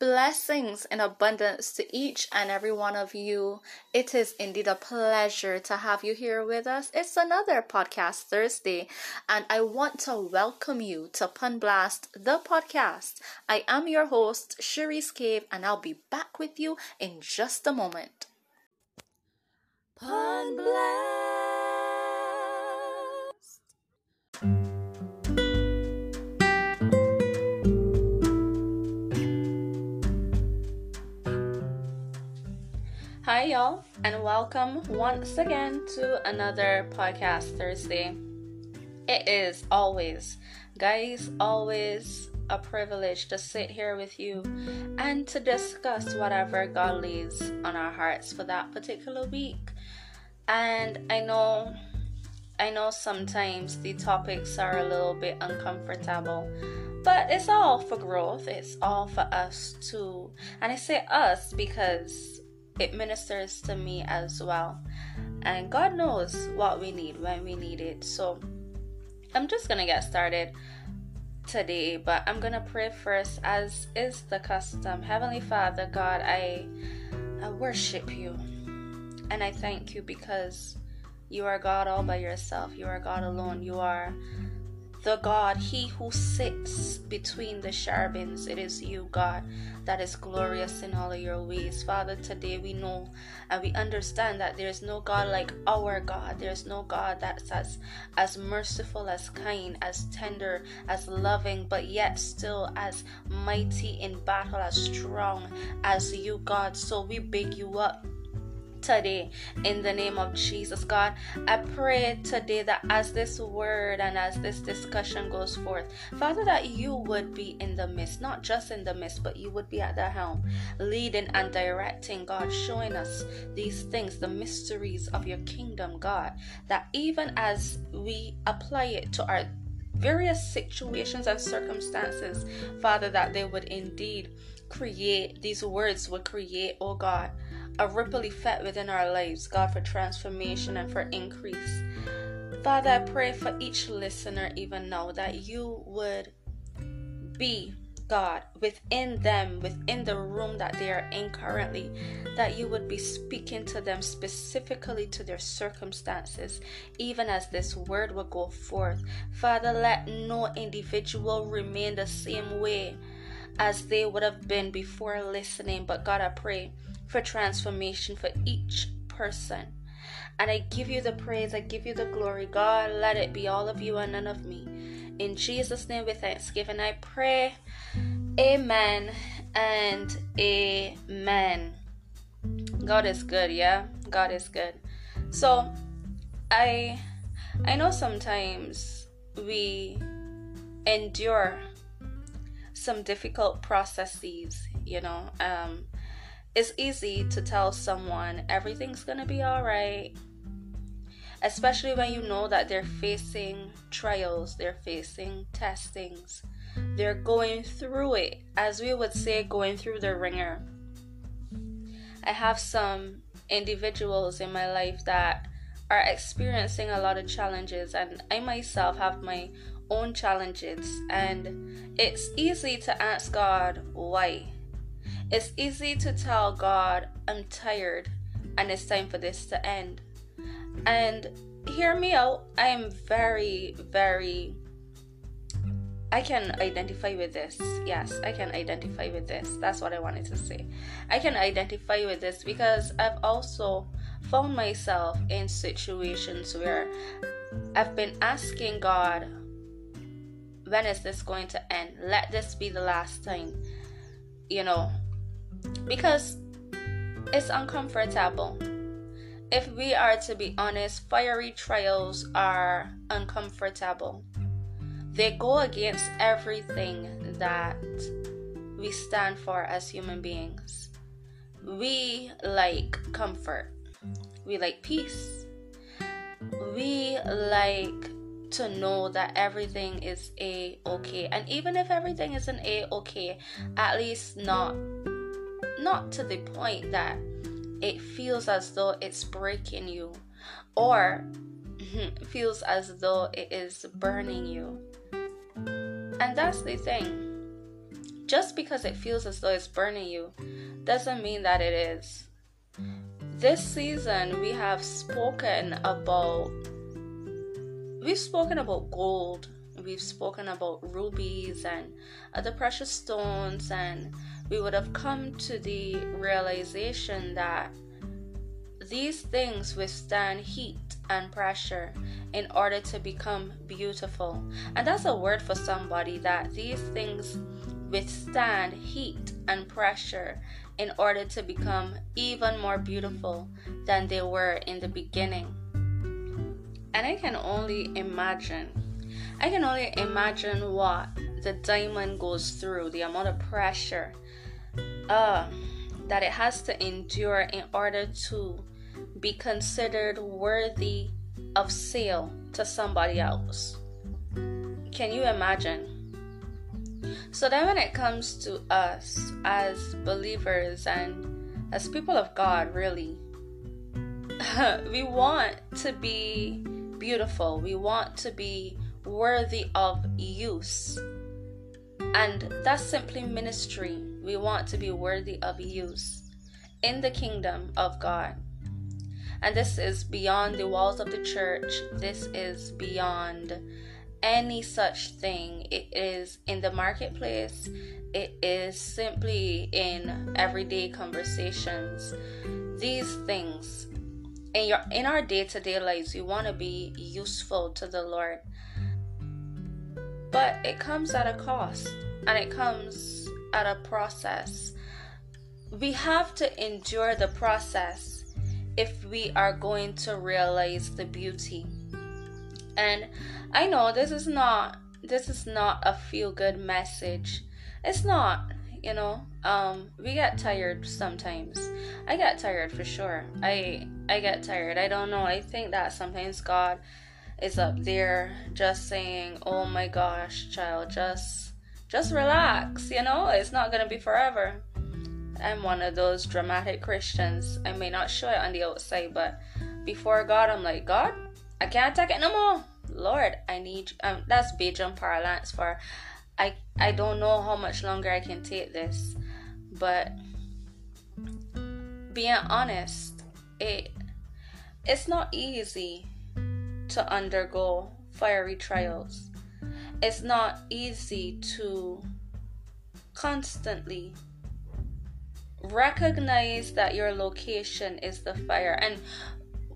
Blessings in abundance to each and every one of you. It is indeed a pleasure to have you here with us. It's another podcast Thursday, and I want to welcome you to Pun Blast, the podcast. I am your host, Cherise Cave, and I'll be back with you in just a moment. Pun Blast. Hi, y'all, and welcome once again to another podcast Thursday. It is always, guys, always a privilege to sit here with you and to discuss whatever God lays on our hearts for that particular week. And I know, I know sometimes the topics are a little bit uncomfortable but it's all for growth it's all for us to and i say us because it ministers to me as well. And God knows what we need when we need it. So I'm just going to get started today, but I'm going to pray first as is the custom. Heavenly Father, God, I I worship you. And I thank you because you are God all by yourself. You are God alone. You are the God, He who sits between the cherubims. It is you, God, that is glorious in all of your ways. Father, today we know and we understand that there is no God like our God. There is no God that's as, as merciful, as kind, as tender, as loving, but yet still as mighty in battle, as strong as you, God. So we big you up today in the name of Jesus. God, I pray today that as this word and as this discussion goes forth, Father, that you would be in the midst, not just in the midst, but you would be at the helm, leading and directing, God, showing us these things, the mysteries of your kingdom, God, that even as we apply it to our various situations and circumstances, Father, that they would indeed create, these words would create, oh God, a ripple effect within our lives, God, for transformation and for increase. Father, I pray for each listener, even now, that you would be, God, within them, within the room that they are in currently, that you would be speaking to them specifically to their circumstances, even as this word will go forth. Father, let no individual remain the same way as they would have been before listening. But God, I pray for transformation for each person. And I give you the praise, I give you the glory. God, let it be all of you and none of me. In Jesus' name, with thanksgiving, I pray. Amen and amen. God is good, yeah? God is good. So, I I know sometimes we endure some difficult processes, you know. Um it's easy to tell someone everything's gonna be alright, especially when you know that they're facing trials, they're facing testings, they're going through it, as we would say, going through the wringer. I have some individuals in my life that are experiencing a lot of challenges, and I myself have my own challenges, and it's easy to ask God why it's easy to tell God, I'm tired and it's time for this to end. And hear me out, I am very, very. I can identify with this. Yes, I can identify with this. That's what I wanted to say. I can identify with this because I've also found myself in situations where I've been asking God, when is this going to end? Let this be the last time. You know, because it's uncomfortable. If we are to be honest, fiery trials are uncomfortable. They go against everything that we stand for as human beings. We like comfort, we like peace, we like to know that everything is a okay and even if everything isn't a okay at least not not to the point that it feels as though it's breaking you or feels as though it is burning you. And that's the thing. just because it feels as though it's burning you doesn't mean that it is. This season, we have spoken about we've spoken about gold we've spoken about rubies and other precious stones and we would have come to the realization that these things withstand heat and pressure in order to become beautiful. And that's a word for somebody that these things withstand heat and pressure in order to become even more beautiful than they were in the beginning. And I can only imagine, I can only imagine what the diamond goes through, the amount of pressure uh, that it has to endure in order to be considered worthy of sale to somebody else. Can you imagine? So then, when it comes to us as believers and as people of God, really, we want to be beautiful, we want to be worthy of use. And that's simply ministry. We want to be worthy of use in the kingdom of God. And this is beyond the walls of the church. This is beyond any such thing. It is in the marketplace. It is simply in everyday conversations. These things in your in our day-to-day lives, we want to be useful to the Lord. But it comes at a cost and it comes at a process. We have to endure the process if we are going to realize the beauty. And I know this is not this is not a feel good message. It's not, you know. Um we get tired sometimes. I get tired for sure. I I get tired. I don't know. I think that sometimes God is up there just saying, "Oh my gosh, child, just just relax, you know? It's not to be forever." I'm one of those dramatic Christians. I may not show it on the outside, but before God, I'm like, God, I can't take it no more. Lord, I need. Um, that's Bajan parlance for, I I don't know how much longer I can take this, but being honest, it it's not easy to undergo fiery trials. It's not easy to constantly recognize that your location is the fire and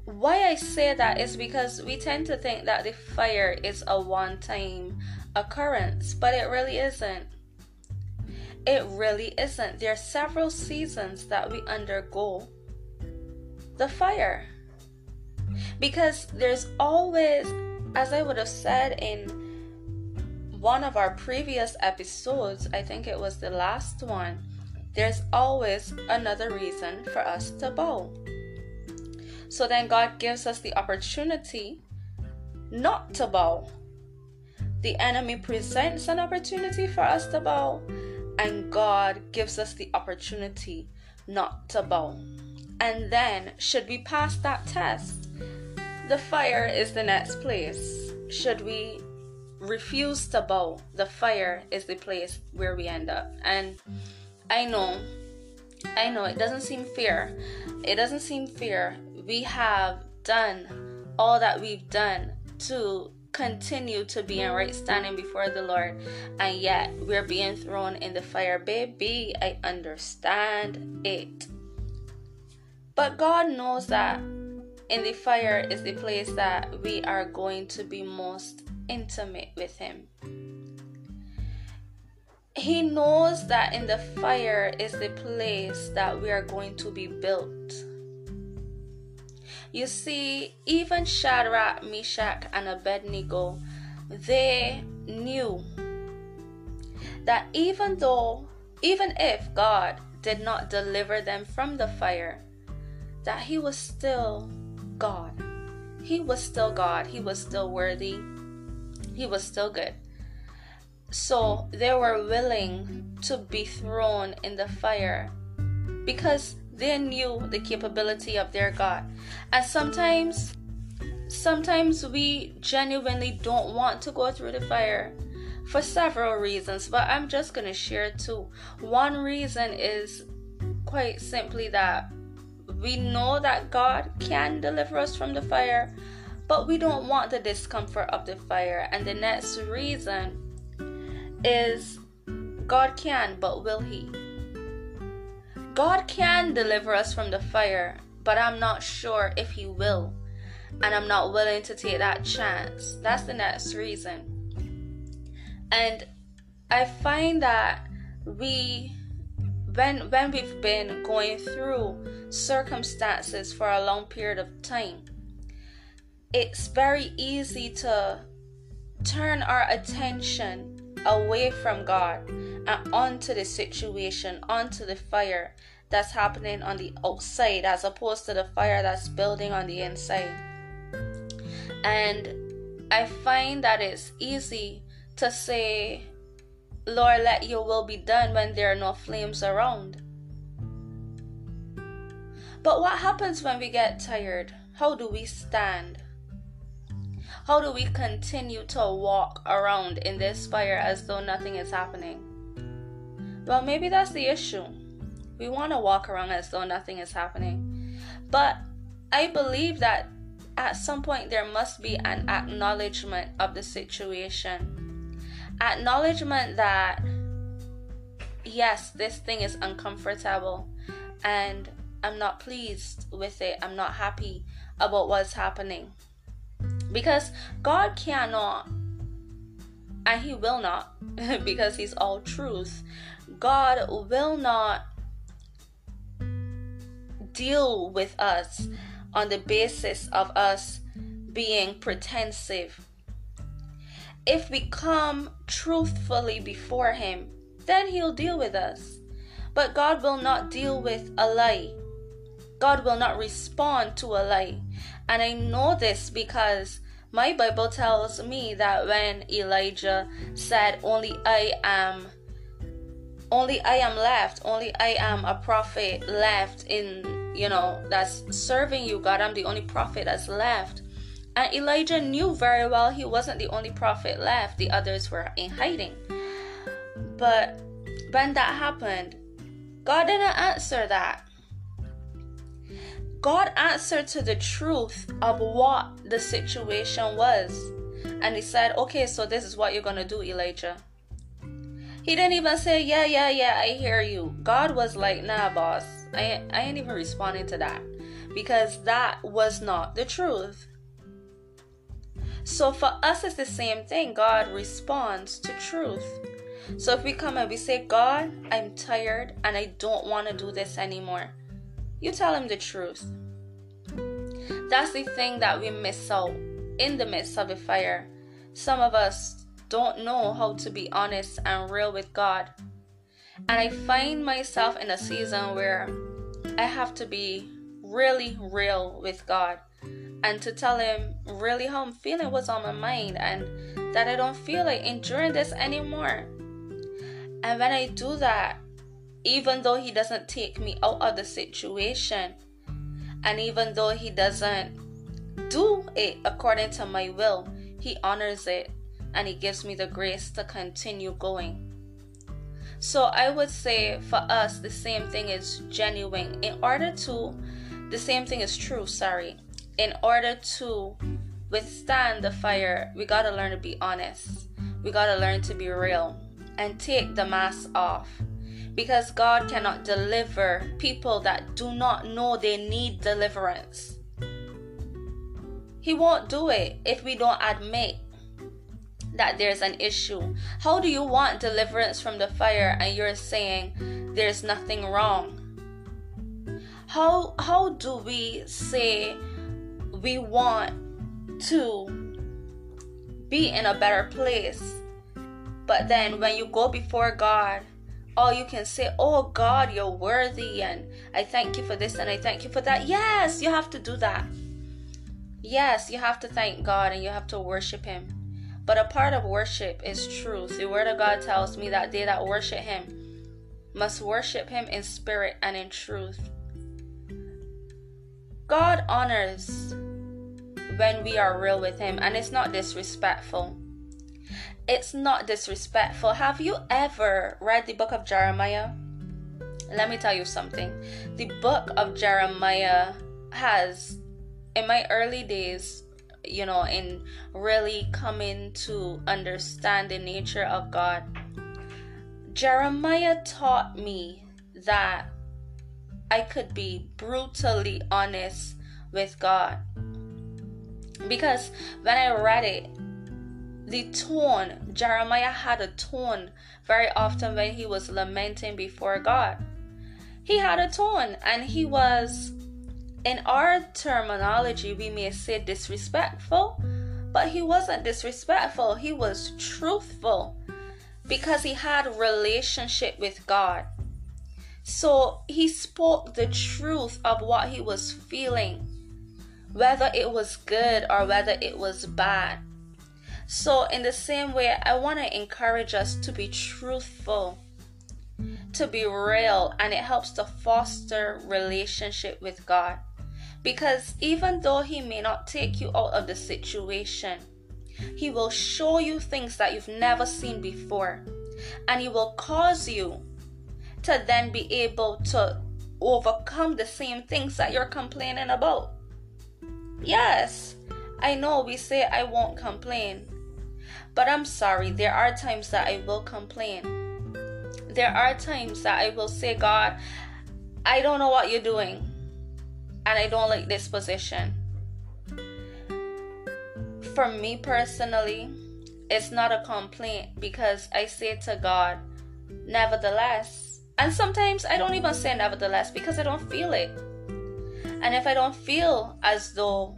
why I say that is because we tend to think that the fire is a one time occurrence, but it really isn't. It really isn't. There are several seasons that we undergo the fire. Because there's always, as I would have said in one of our previous episodes, I think it was the last one there's always another reason for us to bow. So then God gives us the opportunity not to bow. The enemy presents an opportunity for us to bow, and God gives us the opportunity not to bow. And then, should we pass that test, the fire is the next place. Should we refuse to bow, the fire is the place where we end up. And I know, I know, it doesn't seem fair. It doesn't seem fair. We have done all that we've done to continue to be in right standing before the Lord, and yet we're being thrown in the fire. Baby, I understand it. But God knows that in the fire is the place that we are going to be most intimate with Him. He knows that in the fire is the place that we are going to be built. You see, even Shadrach, Meshach, and Abednego, they knew that even though, even if God did not deliver them from the fire, that He was still God. He was still God. He was still worthy. He was still good. So they were willing to be thrown in the fire because they knew the capability of their God. And sometimes sometimes we genuinely don't want to go through the fire, for several reasons, but I'm just going to share two. One reason is quite simply that we know that God can deliver us from the fire, but we don't want the discomfort of the fire. And the next reason is God can, but will He? God can deliver us from the fire, but I'm not sure if He will. And I'm not willing to take that chance. That's the next reason. And I find that we when when we've been going through circumstances for a long period of time, it's very easy to turn our attention away from God and onto the situation, onto the fire that's happening on the outside as opposed to the fire that's building on the inside. And I find that it's easy to say, Lord, let your will be done when there are no flames around. But what happens when we get tired? How do we stand? How do we continue to walk around in this fire as though nothing is happening? Well, maybe that's the issue. We want to walk around as though nothing is happening. But I believe that at some point there must be an acknowledgement of the situation. Acknowledgement that, yes, this thing is uncomfortable and I'm not pleased with it. I'm not happy about what's happening. Because God cannot, and He will not, because He's all truth, God will not deal with us on the basis of us being pretensive. If we come truthfully before Him, then He'll deal with us. But God will not deal with a lie. God will not respond to a lie. And I know this because my Bible tells me that when Elijah said, Only I am only I am left, only I am a prophet left in you know that's serving you, God. I'm the only prophet that's left. And Elijah knew very well he wasn't the only prophet left, the others were in hiding. But when that happened, God didn't answer that. God answered to the truth of what the situation was. And he said, Okay, so this is what you're going to do, Elijah. He didn't even say, Yeah, yeah, yeah, I hear you. God was like, Nah, boss, I, I ain't even responding to that because that was not the truth. So for us, it's the same thing. God responds to truth. So if we come and we say, God, I'm tired and I don't want to do this anymore you tell him the truth. That's the thing that we miss out in the midst of the fire. Some of us don't know how to be honest and real with God. And I find myself in a season where I have to be really real with God and to tell Him really how I'm feeling, what's on my mind, and that I don't feel like enduring this anymore. And when I do that, even though he doesn't take me out of the situation and even though he doesn't do it according to my will he honors it and he gives me the grace to continue going. So i would say for us the same thing is genuine. In order to the same thing is true sorry. In order to withstand the fire we got to learn to be honest. We got to learn to be real and take the mask off because God cannot deliver people that do not know they need deliverance. He won't do it if we don't admit that there's an issue. How do you want deliverance from the fire and you're saying there's nothing wrong? How how do we say we want to be in a better place? But then when you go before God all you can say, Oh God, you're worthy, and I thank you for this and I thank you for that. Yes, you have to do that. Yes, you have to thank God and you have to worship Him. But a part of worship is truth. The Word of God tells me that they that worship Him must worship Him in spirit and in truth. God honors when we are real with Him, and it's not disrespectful. It's not disrespectful. Have you ever read the book of Jeremiah? Let me tell you something. The book of Jeremiah has, in my early days, you know, in really coming to understand the nature of God, Jeremiah taught me that I could be brutally honest with God. Because when I read it, the tone, Jeremiah had a tone very often when he was lamenting before God. He had a tone and he was, in our terminology, we may say disrespectful, but he wasn't disrespectful. He was truthful because he had relationship with God. So he spoke the truth of what he was feeling, whether it was good or whether it was bad. So, in the same way, I want to encourage us to be truthful, to be real, and it helps to foster relationship with God. Because even though He may not take you out of the situation, He will show you things that you've never seen before, and He will cause you to then be able to overcome the same things that you're complaining about. Yes, I know we say I won't complain, but I'm sorry, there are times that I will complain. There are times that I will say, God, I don't know what you're doing, and I don't like this position. For me personally, it's not a complaint because I say to God, nevertheless, and sometimes I don't even say nevertheless because I don't feel it. And if I don't feel as though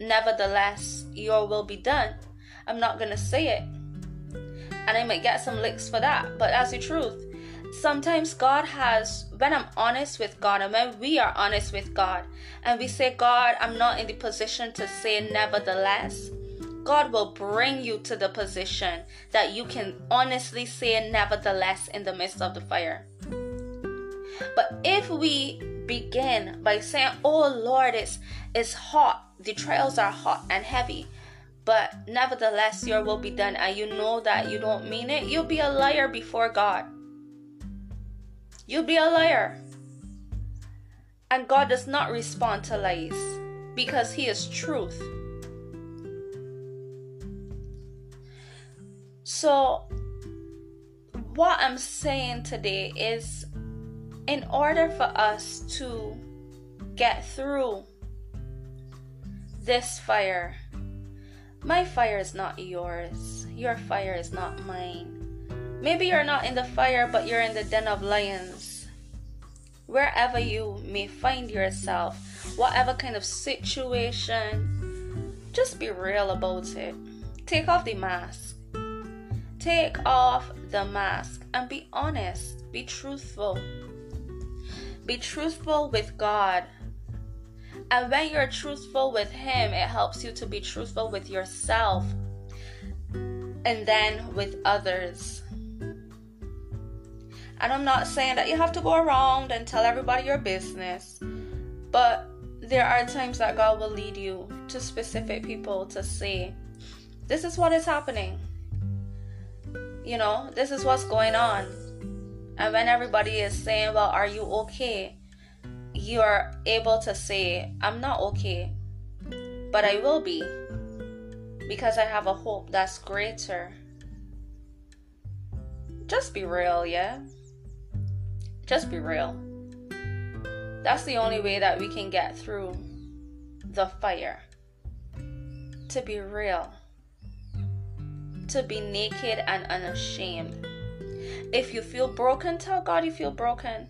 nevertheless your will be done, I'm not to say it. And I might get some licks for that, but that's the truth. Sometimes God has, when I'm honest with God, and when we are honest with God, and we say, God, I'm not in the position to say nevertheless, God will bring you to the position that you can honestly say nevertheless in the midst of the fire. But if we begin by saying, Oh Lord, it's, it's hot, the trials are hot and heavy, but nevertheless your will be done, and you know that you don't mean it, you'll be a liar before God. You'll be a liar. And God does not respond to lies because He is truth. So, what I'm saying today is in order for us to get through this fire, my fire is not yours, your fire is not mine. Maybe you're not in the fire, but you're in the den of lions. Wherever you may find yourself, whatever kind of situation, just be real about it. Take off the mask. Take off the mask and be honest, be truthful. Be truthful with God. And when you're truthful with Him, it helps you to be truthful with yourself and then with others. And I'm not saying that you have to go around and tell everybody your business, but there are times that God will lead you to specific people to say, This is what is happening. You know, this is what's going on. And when everybody is saying, Well, are you okay? You're able to say, I'm not okay, but I will be because I have a hope that's greater. Just be real, yeah? Just be real. That's the only way that we can get through the fire. To be real. To be naked and unashamed if you feel broken, tell God you feel broken.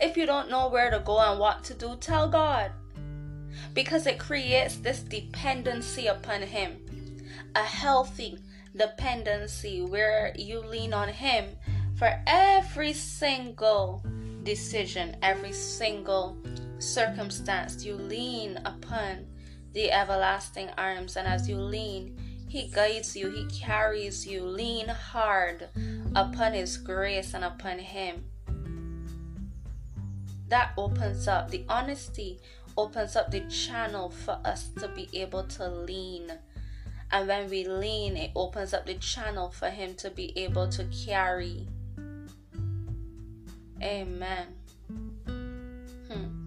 If you don't know where to go and what to do, tell God. Because it creates this dependency upon Him. A healthy dependency where you lean on Him for every single decision, every single circumstance. You lean upon the everlasting arms, and as you lean, He guides you, He carries you. Lean hard upon His grace and upon Him. That opens up, the honesty opens up the channel for us to be able to lean And when we lean, it opens up the channel for Him to be able to carry. Amen. Hmm.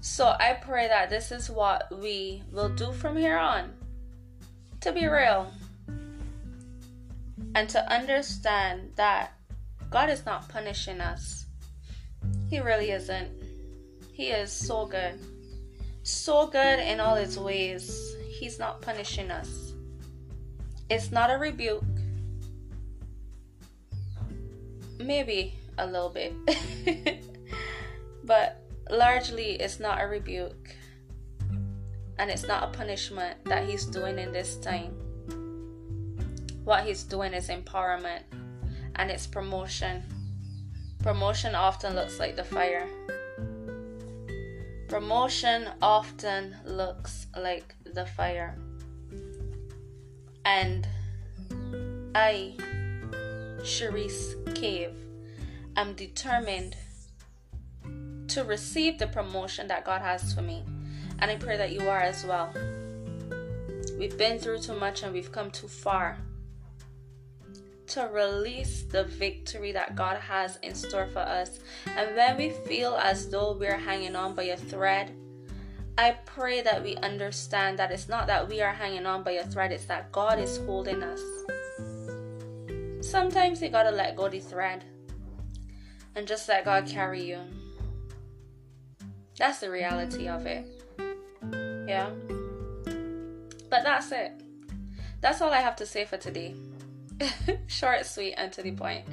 So I pray that this is what we will do from here on. To be real. And to understand that God is not punishing us. He really isn't. He is so good. So good in all his ways. He's not punishing us. It's not a rebuke. Maybe a little bit. but largely, it's not a rebuke. And it's not a punishment that he's doing in this time. What he's doing is empowerment and it's promotion. Promotion often looks like the fire. Promotion often looks like the fire. And I, Cherise Cave, am determined to receive the promotion that God has for me. And I pray that you are as well. We've been through too much and we've come too far to release the victory that God has in store for us. And when we feel as though we're hanging on by a thread, I pray that we understand that it's not that we are hanging on by a thread, it's that God is holding us. Sometimes you gotta let go the thread and just let God carry you. That's the reality of it. Yeah. But that's it. That's all I have to say for today. Short, sweet, and to the point.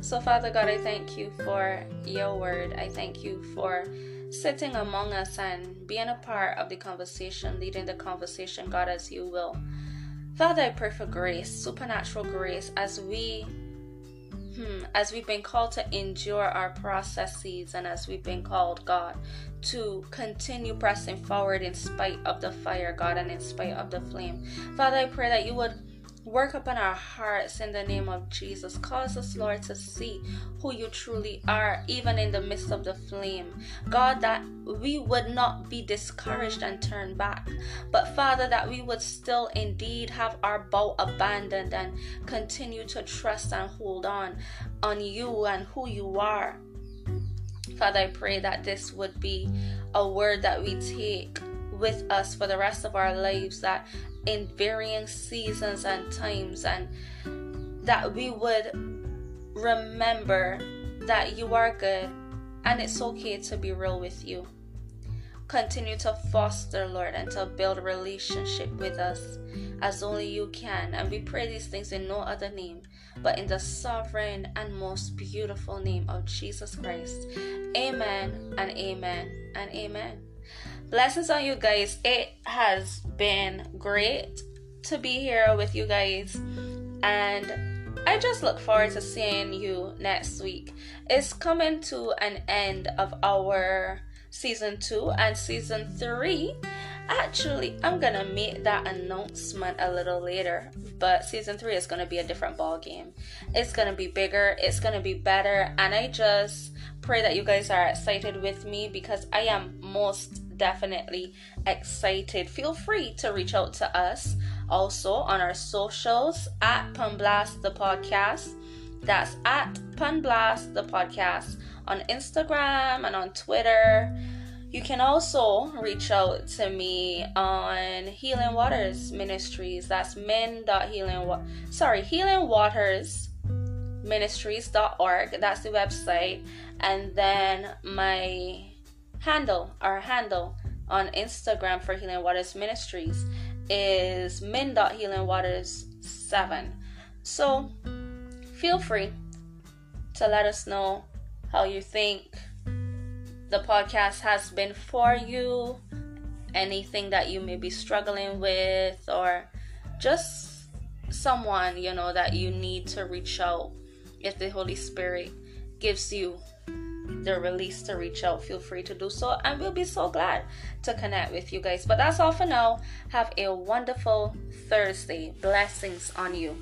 So, Father God, I thank you for your word. I thank you for sitting among us and being a part of the conversation, leading the conversation, God, as you will. Father, I pray for grace, supernatural grace, as we Hmm, as we've been called to endure our processes and as we've been called, God, to continue pressing forward in spite of the fire, God, and in spite of the flame. Father, I pray that you would Work upon our hearts in the name of Jesus. Cause us, Lord, to see who you truly are, even in the midst of the flame. God, that we would not be discouraged and turn back, but Father, that we would still indeed have our bow abandoned and continue to trust and hold on on you and who you are. Father, I pray that this would be a word that we take with us for the rest of our lives, that in varying seasons and times, and that we would remember that you are good and it's okay to be real with you. Continue to foster, Lord, and to build a relationship with us as only you can. And we pray these things in no other name but in the sovereign and most beautiful name of Jesus Christ. Amen and amen and amen. Blessings on you guys. It has been great to be here with you guys. And I just look forward to seeing you next week. It's coming to an end of our season two and season three. Actually, I'm gonna make that announcement a little later, but season three is gonna be a different ball game. It's gonna be bigger, it's gonna be better, and I just pray that you guys are excited with me because I am most definitely excited. Feel free to reach out to us also on our socials at Punblast the podcast. That's at Punblast the podcast on Instagram and on Twitter. You can also reach out to me on Healing Waters Ministries. That's men.healing sorry, Healing Waters ministries.org. That's the website. And then my handle, our handle on Instagram for Healing Waters Ministries is min.healingwaters7. So feel free to let us know how you think the podcast has been for you, anything that you may be struggling with, or just someone you know that you need to reach out if the Holy Spirit gives you the release to reach out, feel free to do so. And we'll be so glad to connect with you guys. But that's all for now. Have a wonderful Thursday. Blessings on you.